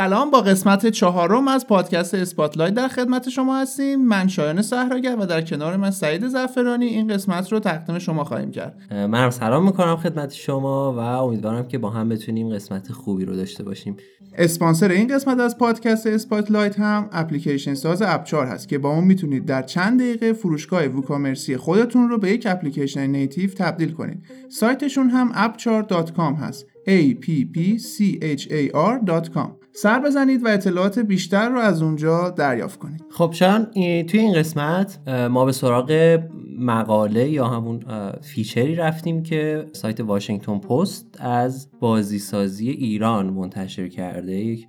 سلام با قسمت چهارم از پادکست اسپاتلایت در خدمت شما هستیم. من شایان صحراگر و در کنار من سعید زعفرانی این قسمت رو تقدیم شما خواهیم کرد. من سلام می‌کنم خدمت شما و امیدوارم که با هم بتونیم قسمت خوبی رو داشته باشیم. اسپانسر این قسمت از پادکست اسپاتلایت هم اپلیکیشن ساز اپچار هست که با اون می‌تونید در چند دقیقه فروشگاه ووکامرسی خودتون رو به یک اپلیکیشن native تبدیل کنید. سایتشون هم appchar.com هست. A سر بزنید و اطلاعات بیشتر رو از اونجا دریافت کنید. خب شان توی این قسمت ما به سراغ مقاله یا همون فیچری رفتیم که سایت واشنگتن پست از بازیسازی ایران منتشر کرده یک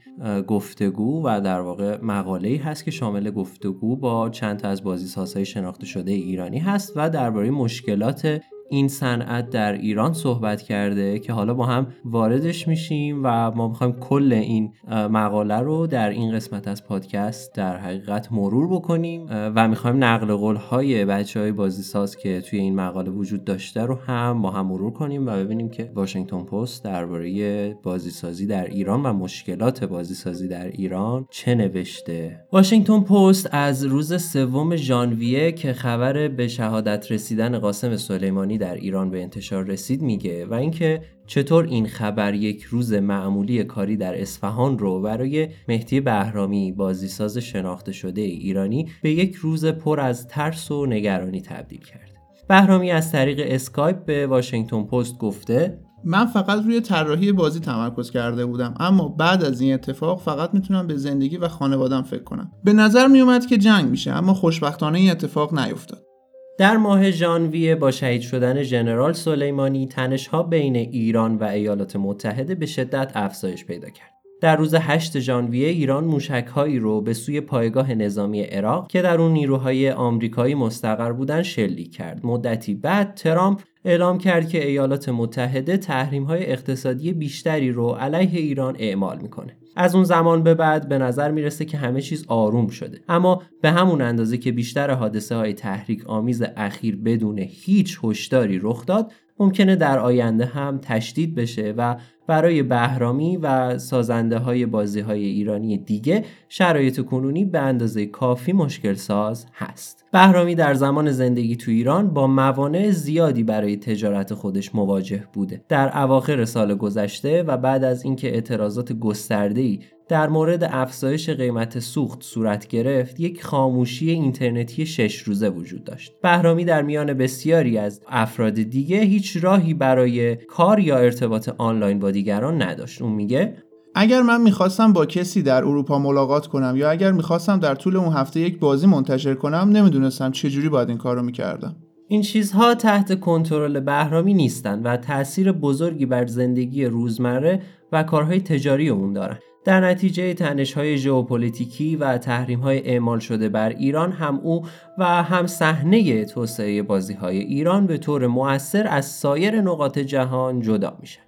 گفتگو و در واقع مقاله هست که شامل گفتگو با چند تا از بازیسازهای شناخته شده ایرانی هست و درباره مشکلات این صنعت در ایران صحبت کرده که حالا با هم واردش میشیم و ما می‌خوایم کل این مقاله رو در این قسمت از پادکست در حقیقت مرور بکنیم و می‌خوایم نقل قول های بچه های بازی ساز که توی این مقاله وجود داشته رو هم با هم مرور کنیم و ببینیم که واشنگتن پست درباره بازیسازی در ایران و مشکلات بازیسازی در ایران چه نوشته. واشنگتن پست از روز سوم ژانویه که خبر به شهادت رسیدن قاسم سلیمانی در ایران به انتشار رسید میگه و اینکه چطور این خبر یک روز معمولی کاری در اصفهان رو برای مهدی بهرامی بازیساز شناخته شده ایرانی به یک روز پر از ترس و نگرانی تبدیل کرد. بهرامی از طریق اسکایپ به واشنگتن پست گفته من فقط روی طراحی بازی تمرکز کرده بودم اما بعد از این اتفاق فقط می‌تونم به زندگی و خانوادم فکر کنم به نظر میومد که جنگ میشه اما خوشبختانه این اتفاق نیفتاد در ماه ژانویه با شهید شدن ژنرال سلیمانی تنشها بین ایران و ایالات متحده به شدت افزایش پیدا کرد. در روز 8 ژانویه ایران موشکهایی رو به سوی پایگاه نظامی عراق که در اون نیروهای آمریکایی مستقر بودن شلیک کرد. مدتی بعد ترامپ اعلام کرد که ایالات متحده تحریم‌های اقتصادی بیشتری رو علیه ایران اعمال می‌کنه. از اون زمان به بعد به نظر می‌رسه که همه چیز آروم شده اما به همون اندازه که بیشتر حادثه های تحریک آمیز اخیر بدون هیچ هشداری رخ داد ممکنه در آینده هم تشدید بشه و برای بهرامی و سازنده های بازی های ایرانی دیگه شرایط کنونی به اندازه کافی مشکل ساز هست. بهرامی در زمان زندگی تو ایران با موانع زیادی برای تجارت خودش مواجه بوده. در اواخر سال گذشته و بعد از اینکه اعتراضات گسترده‌ای در مورد افزایش قیمت سوخت صورت گرفت یک خاموشی اینترنتی شش روزه وجود داشت بهرامی در میان بسیاری از افراد دیگه هیچ راهی برای کار یا ارتباط آنلاین با دیگران نداشت. اون میگه اگر من می‌خواستم با کسی در اروپا ملاقات کنم یا اگر می‌خواستم در طول اون هفته یک بازی منتشر کنم نمی‌دونستم چجوری باید این کار رو می‌کردم. این چیزها تحت کنترل بهرامی نیستند و تاثیر بزرگی بر زندگی روزمره و کارهای تجاری اون دارن. در نتیجه تنش های ژئوپلیتیکی و تحریم های اعمال شده بر ایران هم او و هم صحنه توسعه بازی های ایران به طور مؤثر از سایر نقاط جهان جدا میشن.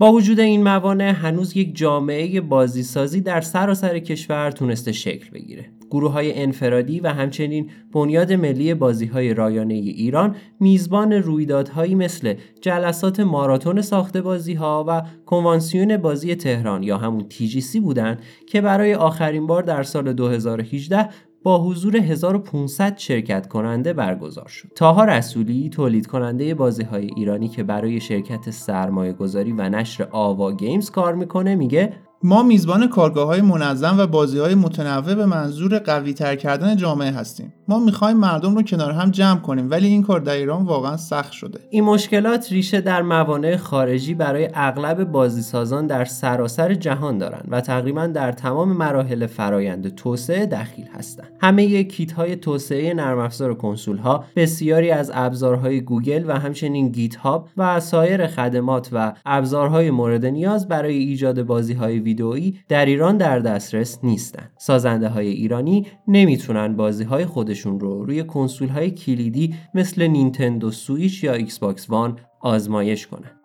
با وجود این موانع هنوز یک جامعه بازیسازی در سراسر کشور تونسته شکل بگیره. گروه های انفرادی و همچنین بنیاد ملی بازی های رایانه ایران میزبان رویدادهایی مثل جلسات ماراتون ساخته بازی ها و کنوانسیون بازی تهران یا همون TGC بودند که برای آخرین بار در سال 2018 با حضور 1500 شرکت کننده برگزار شد. تاها رسولی تولید کننده بازی های ایرانی که برای شرکت سرمایه گذاری و نشر آوا گیمز کار می‌کنه میگه ما میزبان کارگاه های منظم و بازی های متنوع به منظور قوی تر کردن جامعه هستیم. ما می‌خوایم مردم رو کنار هم جمع کنیم ولی این کار در ایران واقعا سخت شده. این مشکلات ریشه در موانع خارجی برای اغلب بازیسازان در سراسر جهان دارند و تقریبا در تمام مراحل فرایند توسعه دخیل هستند همه کیت های توسعه نرم افزار کنسول ها بسیاری از ابزارهای گوگل و همچنین گیت هاب و سایر خدمات و ابزارهای مورد نیاز برای ایجاد بازی های ویدئویی در ایران در دسترس نیستند. سازنده های ایرانی نمی‌تونن بازی های خودشون رو روی کنسول های کلیدی مثل نینتندو سویچ یا ایکس باکس وان آزمایش کنند.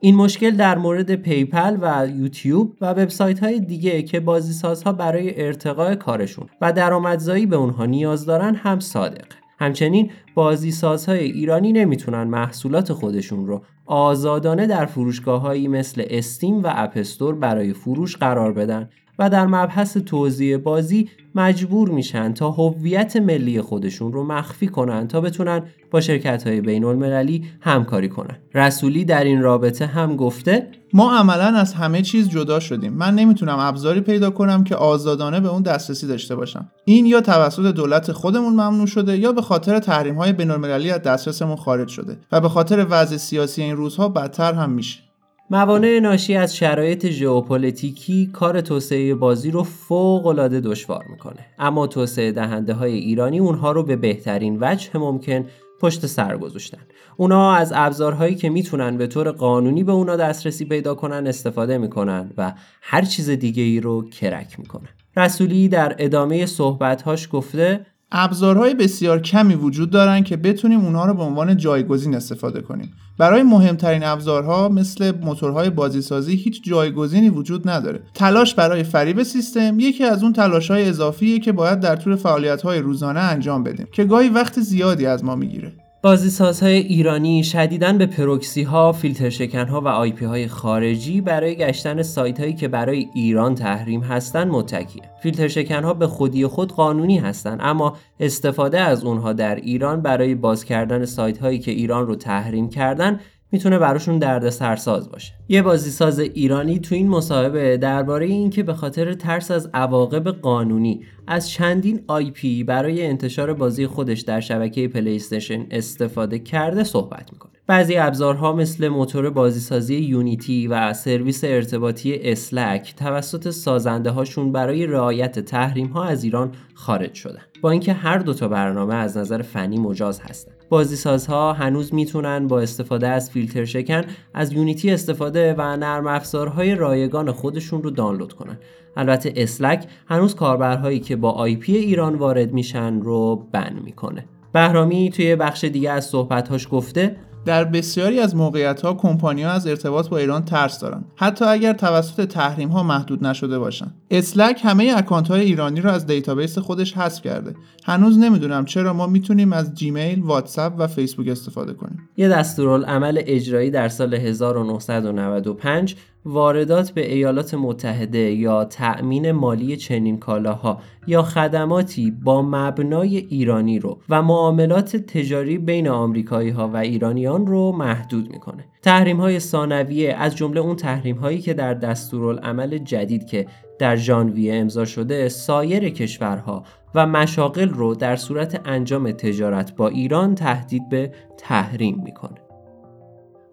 این مشکل در مورد PayPal و یوتیوب و وبسایت های دیگه که بازیسازها برای ارتقاء کارشون و درآمدزایی به اونها نیاز دارن هم صادقه. همچنین بازیسازهای ایرانی نمی‌تونن محصولات خودشون رو آزادانه در فروشگاه هایی مثل Steam و App Store برای فروش قرار بدن. و در مبحث توزیع بازی مجبور میشن تا هویت ملی خودشون رو مخفی کنن تا بتونن با شرکت های بین المللی همکاری کنن. رسولی در این رابطه هم گفته ما عملا از همه چیز جدا شدیم. من نمی‌تونم ابزاری پیدا کنم که آزادانه به اون دسترسی داشته باشم. این یا توسط دولت خودمون ممنوع شده یا به خاطر تحریم های بین المللی از دسترسمون خارج شده و به خاطر وضع سیاسی این روزها بدتر هم میشه. موانع ناشی از شرایط ژئوپلیتیکی کار توسعه بازی رو فوق العاده دشوار می‌کنه. اما توسعه دهنده های ایرانی اونها رو به بهترین وجه ممکن پشت سر گذاشتن. اونا از ابزارهایی که می‌تونن به طور قانونی به اونا دسترسی پیدا کنن استفاده می‌کنن و هر چیز دیگه ای رو کرک می‌کنن. رسولی در ادامه صحبتهاش گفته ابزارهای بسیار کمی وجود دارن که بتونیم اونها رو به عنوان جایگزین استفاده کنیم. برای مهمترین ابزارها مثل موتورهای بازیسازی هیچ جایگزینی وجود نداره. تلاش برای فریب سیستم یکی از اون تلاشهای اضافیه که باید در طول فعالیتهای روزانه انجام بدیم که گاهی وقت زیادی از ما می‌گیره. بازیسازهای ایرانی شدیداً به پروکسی ها، فیلتر شکن ها و آی پی های خارجی برای گشتن سایت هایی که برای ایران تحریم هستند متکیه. فیلتر شکن ها به خودی خود قانونی هستند اما استفاده از اونها در ایران برای باز کردن سایت هایی که ایران رو تحریم کردن می‌تونه براشون درد سرساز باشه. یه بازیساز ایرانی تو این مصاحبه درباره اینکه به خاطر ترس از عواقب قانونی از چندین IP برای انتشار بازی خودش در شبکه Play استفاده کرده صحبت می‌کنه. بعضی ابزارها مثل موتور بازیسازی Unity و سرویس ارتباطی Slack توسط سازنده هاشون برای رعایت تحریم ها از ایران خارج شدن. با اینکه هر دو تا برنامه از نظر فنی مجاز هستند بازیسازها هنوز می‌تونن با استفاده از فیلتر شکن از Unity استفاده و نرم افزارهای رایگان خودشون رو دانلود کنن. البته Slack هنوز کاربرهایی که با IP ایران وارد میشن رو ban می‌کنه. بهرامی توی بخش دیگه از صحبتهاش گفته در بسیاری از موقعیت ها کمپانی ها از ارتباط با ایران ترس دارن حتی اگر توسط تحریم ها محدود نشده باشن Slack همه account های ایرانی رو از database خودش حذف کرده. هنوز نمی‌دونم چرا ما می‌تونیم از Gmail WhatsApp و فیسبوک استفاده کنیم. یه دستورالعمل اجرایی در سال 1995 واردات به ایالات متحده یا تأمین مالی چنین کالاها یا خدماتی با مبنای ایرانی رو و معاملات تجاری بین آمریکایی ها و ایرانیان رو محدود می‌کنه. تحریم های ثانویه از جمله اون تحریم هایی که در دستورالعمل جدید که در ژانویه امضا شده سایر کشورها و مشاغل رو در صورت انجام تجارت با ایران تهدید به تحریم می‌کنه.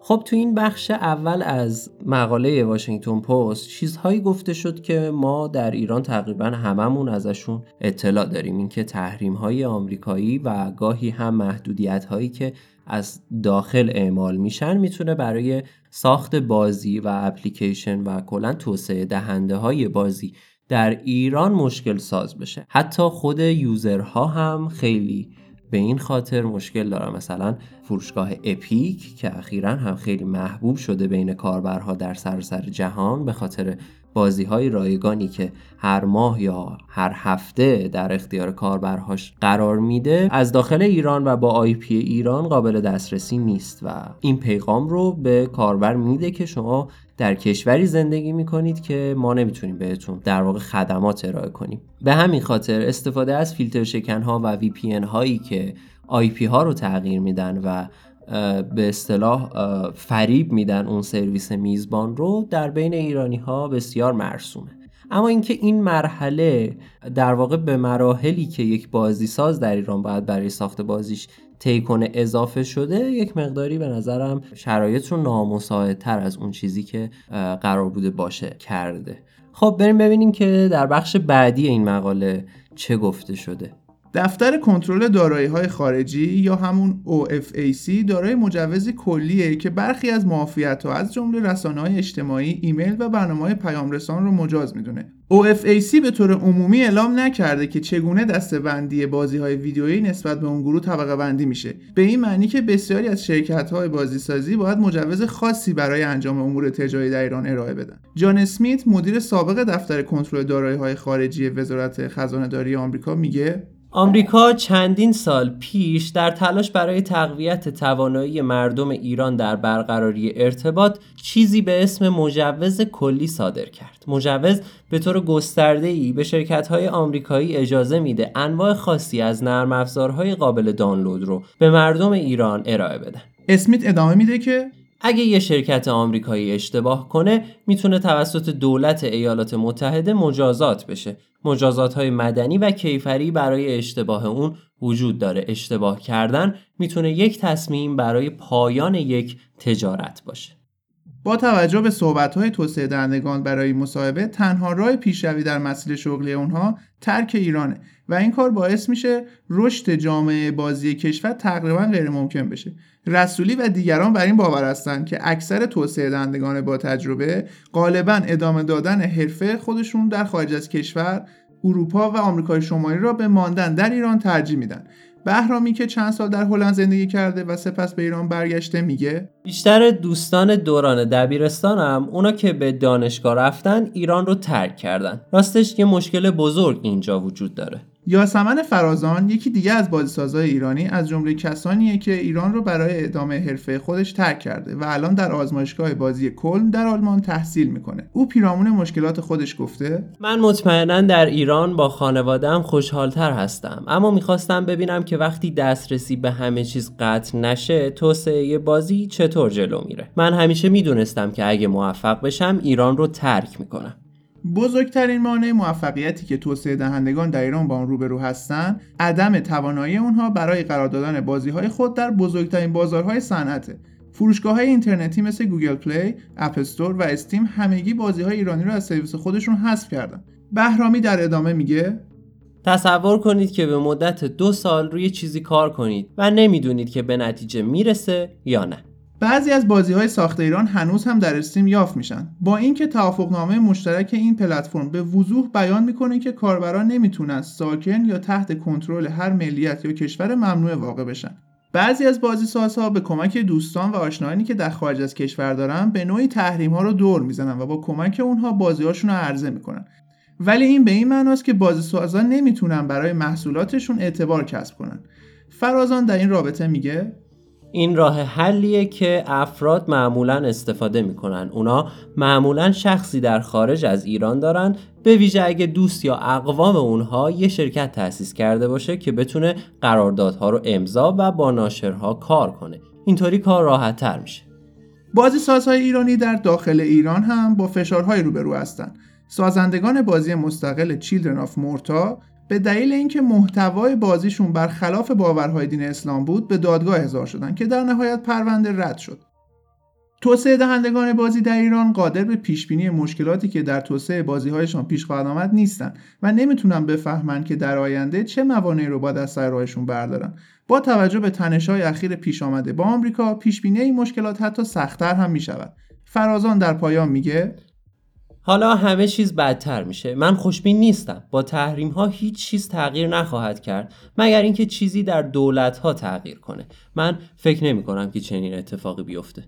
خب تو این بخش اول از مقاله واشنگتن پست چیزهایی گفته شد که ما در ایران تقریبا هممون ازشون اطلاع داریم. اینکه تحریم های آمریکایی و گاهی هم محدودیت هایی که از داخل اعمال میشن می‌تونه برای ساخت بازی و اپلیکیشن و کلا توسعه دهنده های بازی در ایران مشکل ساز بشه. حتی خود یوزرها هم خیلی به این خاطر مشکل دارم. مثلا فروشگاه Epic که اخیرا هم خیلی محبوب شده بین کاربرها در سراسر جهان به خاطر بازی های رایگانی که هر ماه یا هر هفته در اختیار کاربرهاش قرار میده از داخل ایران و با IP ایران قابل دسترسی نیست و این پیغام رو به کاربر میده که شما در کشوری زندگی می‌کنید که ما نمی‌تونیم بهتون در واقع خدمات ارائه کنیم. به همین خاطر استفاده از فیلتر شکن ها و VPN هایی که آی پی ها رو تغییر میدن و به اصطلاح فریب میدن اون سرویس میزبان رو در بین ایرانی ها بسیار مرسومه. اما اینکه این مرحله در واقع به مراحلی که یک بازی ساز در ایران باید برای ساخت بازیش طی اضافه شده یک مقداری به نظرم شرایط رو نامساعدتر از اون چیزی که قرار بوده باشه کرده. خب بریم ببینیم که در بخش بعدی این مقاله چه گفته شده. دفتر کنترل دارایی های خارجی یا همون OFAC دارای مجوزی کلیه که برخی از معافیت ها از جمله رسانه های اجتماعی، ایمیل و برنامه های پیام رسان رو مجاز می‌دونه. OFAC به طور عمومی اعلام نکرده که چگونه دستبندی بازی های ویدیویی نسبت به اون گروه طبقه بندی میشه. به این معنی که بسیاری از شرکت های بازی سازی باید مجوز خاصی برای انجام امور تجاری در ایران ارائه بدن. جان اسمیت مدیر سابق دفتر کنترل دارایی های خارجی وزارت خزانه داری آمریکا میگه آمریکا چندین سال پیش در تلاش برای تقویت توانایی مردم ایران در برقراری ارتباط چیزی به اسم مجوز کلی صادر کرد. مجوز به طور گسترده ای به شرکت های آمریکایی اجازه میده انواع خاصی از نرم افزارهای قابل دانلود رو به مردم ایران ارائه بدن. اسمیت ادامه میده که اگه یه شرکت آمریکایی اشتباه کنه می‌تونه توسط دولت ایالات متحده مجازات بشه. مجازات های مدنی و کیفری برای اشتباه اون وجود داره. اشتباه کردن می‌تونه یک تصمیم برای پایان یک تجارت باشه. با توجه به صحبت های توسعه دهندگان برای مصاحبه تنها راه پیشروی در مسیر شغلی اونها ترک ایرانه و این کار باعث میشه رشد جامعه بازی کشور تقریبا غیر ممکن بشه. رسولی و دیگران بر این باور هستند که اکثر توسعه دهندگان با تجربه غالبا ادامه دادن حرفه خودشون در خارج از کشور اروپا و آمریکای شمالی را به ماندن در ایران ترجیح میدن. بهرامی که چند سال در هلند زندگی کرده و سپس به ایران برگشته میگه بیشتر دوستان دوران دبیرستانم اونا که به دانشگاه رفتن ایران رو ترک کردن. راستش یه مشکل بزرگ اینجا وجود داره. یاسمن فرازان یکی دیگه از بازیسازهای ایرانی از جمله کسانیه که ایران رو برای ادامه حرفه خودش ترک کرده و الان در آزمایشگاه بازی کلن در آلمان تحصیل می‌کنه. او پیرامون مشکلات خودش گفته من مطمئنا در ایران با خانوادم خوشحالتر هستم اما می‌خواستم ببینم که وقتی دسترسی به همه چیز قطع نشه توسعه بازی چطور جلو میره. من همیشه می‌دونستم که اگه موفق بشم ایران رو ترک می‌کنم. بزرگترین مانع موفقیتی که توسعه دهندگان در ایران با آن روبرو هستند عدم توانایی آنها برای قرار دادن بازی های خود در بزرگترین بازارهای صنعته فروشگاه های اینترنتی مثل Google Play، App Store و Steam همگی بازی های ایرانی رو از سرویس خودشون حذف کردن. بهرامی در ادامه میگه تصور کنید که به مدت دو سال روی چیزی کار کنید و نمی‌دونید که به نتیجه می‌رسه یا نه. بعضی از بازی های ساخت ایران هنوز هم در استیم یافت میشن. با اینکه توافقنامه مشترک این پلتفرم به وضوح بیان می‌کنه که کاربران نمی‌تونن ساکن یا تحت کنترل هر ملیت یا کشور ممنوع واقع بشن. بعضی از بازی سازها به کمک دوستان و آشنایانی که در خارج از کشور دارن به نوعی تحریم ها رو دور می‌زنن و با کمک اونها بازی هاشون رو عرضه می‌کنن. ولی این به این معناست که بازی سازها نمی‌تونن برای محصولاتشون اعتبار کسب کنن. فرازان در این رابطه میگه این راه حلیه که افراد معمولا استفاده می‌کنن. اونا معمولا شخصی در خارج از ایران دارن به ویژه اگه دوست یا اقوام اونها یه شرکت تأسیس کرده باشه که بتونه قراردادها رو امضا و با ناشرها کار کنه. اینطوری کار راحت تر میشه. بازی سازهای ایرانی در داخل ایران هم با فشارهای روبرو هستند سازندگان بازی مستقل چیلدرن آف مورتا به دلیل اینکه محتوای بازیشون برخلاف باورهای دین اسلام بود به دادگاه احضار شدن که در نهایت پرونده رد شد. توسعه دهندگان بازی در ایران قادر به پیش بینی مشکلاتی که در توسعه بازیهایشان پیش خواهد آمد نیستند و نمی‌تونن بفهمند که در آینده چه موانعی رو باید از سر راهشون بردارن. با توجه به تنش‌های اخیر پیش آمده با آمریکا پیش بینی این مشکلات حتی سختتر هم می‌شود. فرازان در پایان میگه حالا همه چیز بدتر میشه. من خوشبین نیستم. با تحریم ها هیچ چیز تغییر نخواهد کرد مگر اینکه چیزی در دولت ها تغییر کنه. من فکر نمی کنم که چنین اتفاقی بیفته.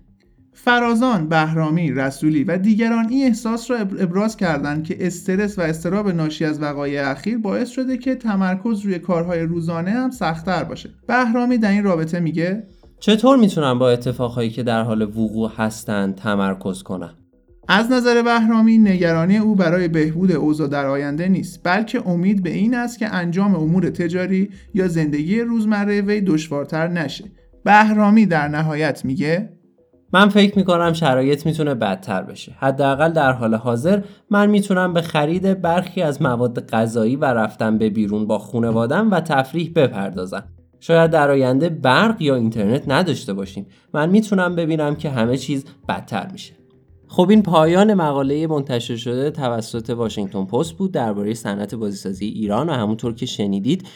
فرازان، بهرامی، رسولی و دیگران این احساس را ابراز کردند که استرس و استراب ناشی از وقایع اخیر باعث شده که تمرکز روی کارهای روزانه هم سختتر باشه. بهرامی در این رابطه میگه؟ چطور می‌تونم با اتفاقهایی که در حال وقوع هستند تمرکز کنم؟ از نظر بهرامی نگرانی او برای بهبود اوضاع در آینده نیست بلکه امید به این است که انجام امور تجاری یا زندگی روزمره وی دشوارتر نشه. بهرامی در نهایت میگه من فکر می‌کنم شرایط می‌تونه بدتر بشه. حداقل در حال حاضر من می‌تونم به خرید برخی از مواد غذایی و رفتن به بیرون با خونوادم و تفریح بپردازم. شاید در آینده برق یا اینترنت نداشته باشیم. من می‌تونم ببینم که همه چیز بدتر میشه. خب این پایان مقاله منتشر شده توسط واشنگتن پست بود درباره صنعت بازیسازی ایران و همونطور که شنیدید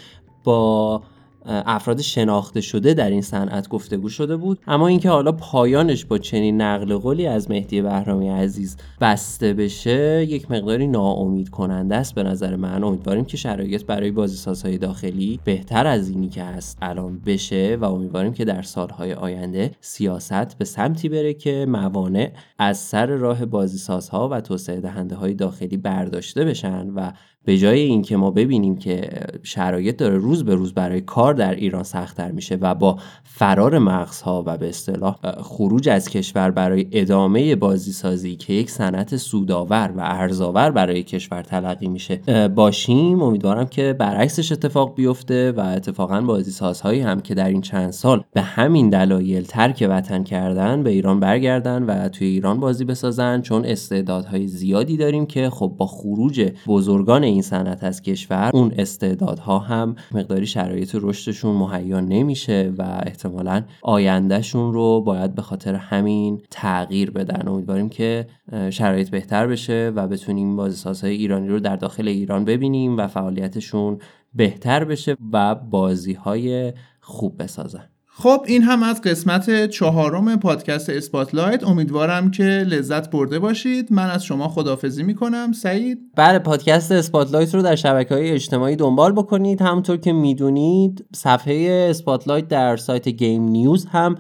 با افراد شناخته شده در این صنعت گفتگو شده بود. اما اینکه حالا پایانش با چنین نقل قولی از مهدی بهرامی عزیز بسته بشه یک مقداری ناامید کننده است به نظر من. امیدواریم که شرایط برای بازیسازهای داخلی بهتر از اینی که هست الان بشه و امیدواریم که در سالهای آینده سیاست به سمتی بره که موانع از سر راه بازیسازها و توسعه دهنده های داخلی برداشته بشن و به جای اینکه ما ببینیم که شرایط داره روز به روز برای کار در ایران سختتر میشه و با فرار مغزها و به اصطلاح خروج از کشور برای ادامه بازی سازی که یک صنعت سودآور و ارزآور برای کشور تلقی میشه باشیم. امیدوارم که برعکسش اتفاق بیفته و اتفاقا بازی سازهایی هم که در این چند سال به همین دلایل ترک وطن کردن به ایران برگردن و توی ایران بازی بسازن چون استعدادهای زیادی داریم که خب با خروج بزرگان این صنعت از کشور اون استعدادها هم مقداری شرایط رشدشون مهیا نمیشه و احتمالا آیندهشون رو باید به خاطر همین تغییر بدن. امیدواریم که شرایط بهتر بشه و بتونیم بازیسازهای ایرانی رو در داخل ایران ببینیم و فعالیتشون بهتر بشه و بازی های خوب بسازن. خب این هم از قسمت چهارم پادکست Spotlight. امیدوارم که لذت برده باشید. من از شما خدافزی می‌کنم. سعید؟ بله پادکست Spotlight رو در شبکه های اجتماعی دنبال بکنید. همونطور که می‌دونید صفحه Spotlight در سایت Game News هم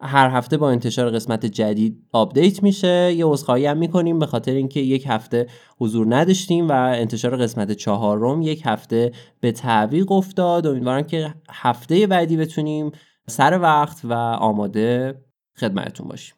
هر هفته با انتشار قسمت جدید update میشه. یه عذرخواهی هم می‌کنیم به خاطر اینکه یک هفته حضور نداشتیم و انتشار قسمت چهارم یک هفته به تعویق افتاد. امیدوارم که هفته بعدی بتونیم سر وقت و آماده خدمتتون باشیم.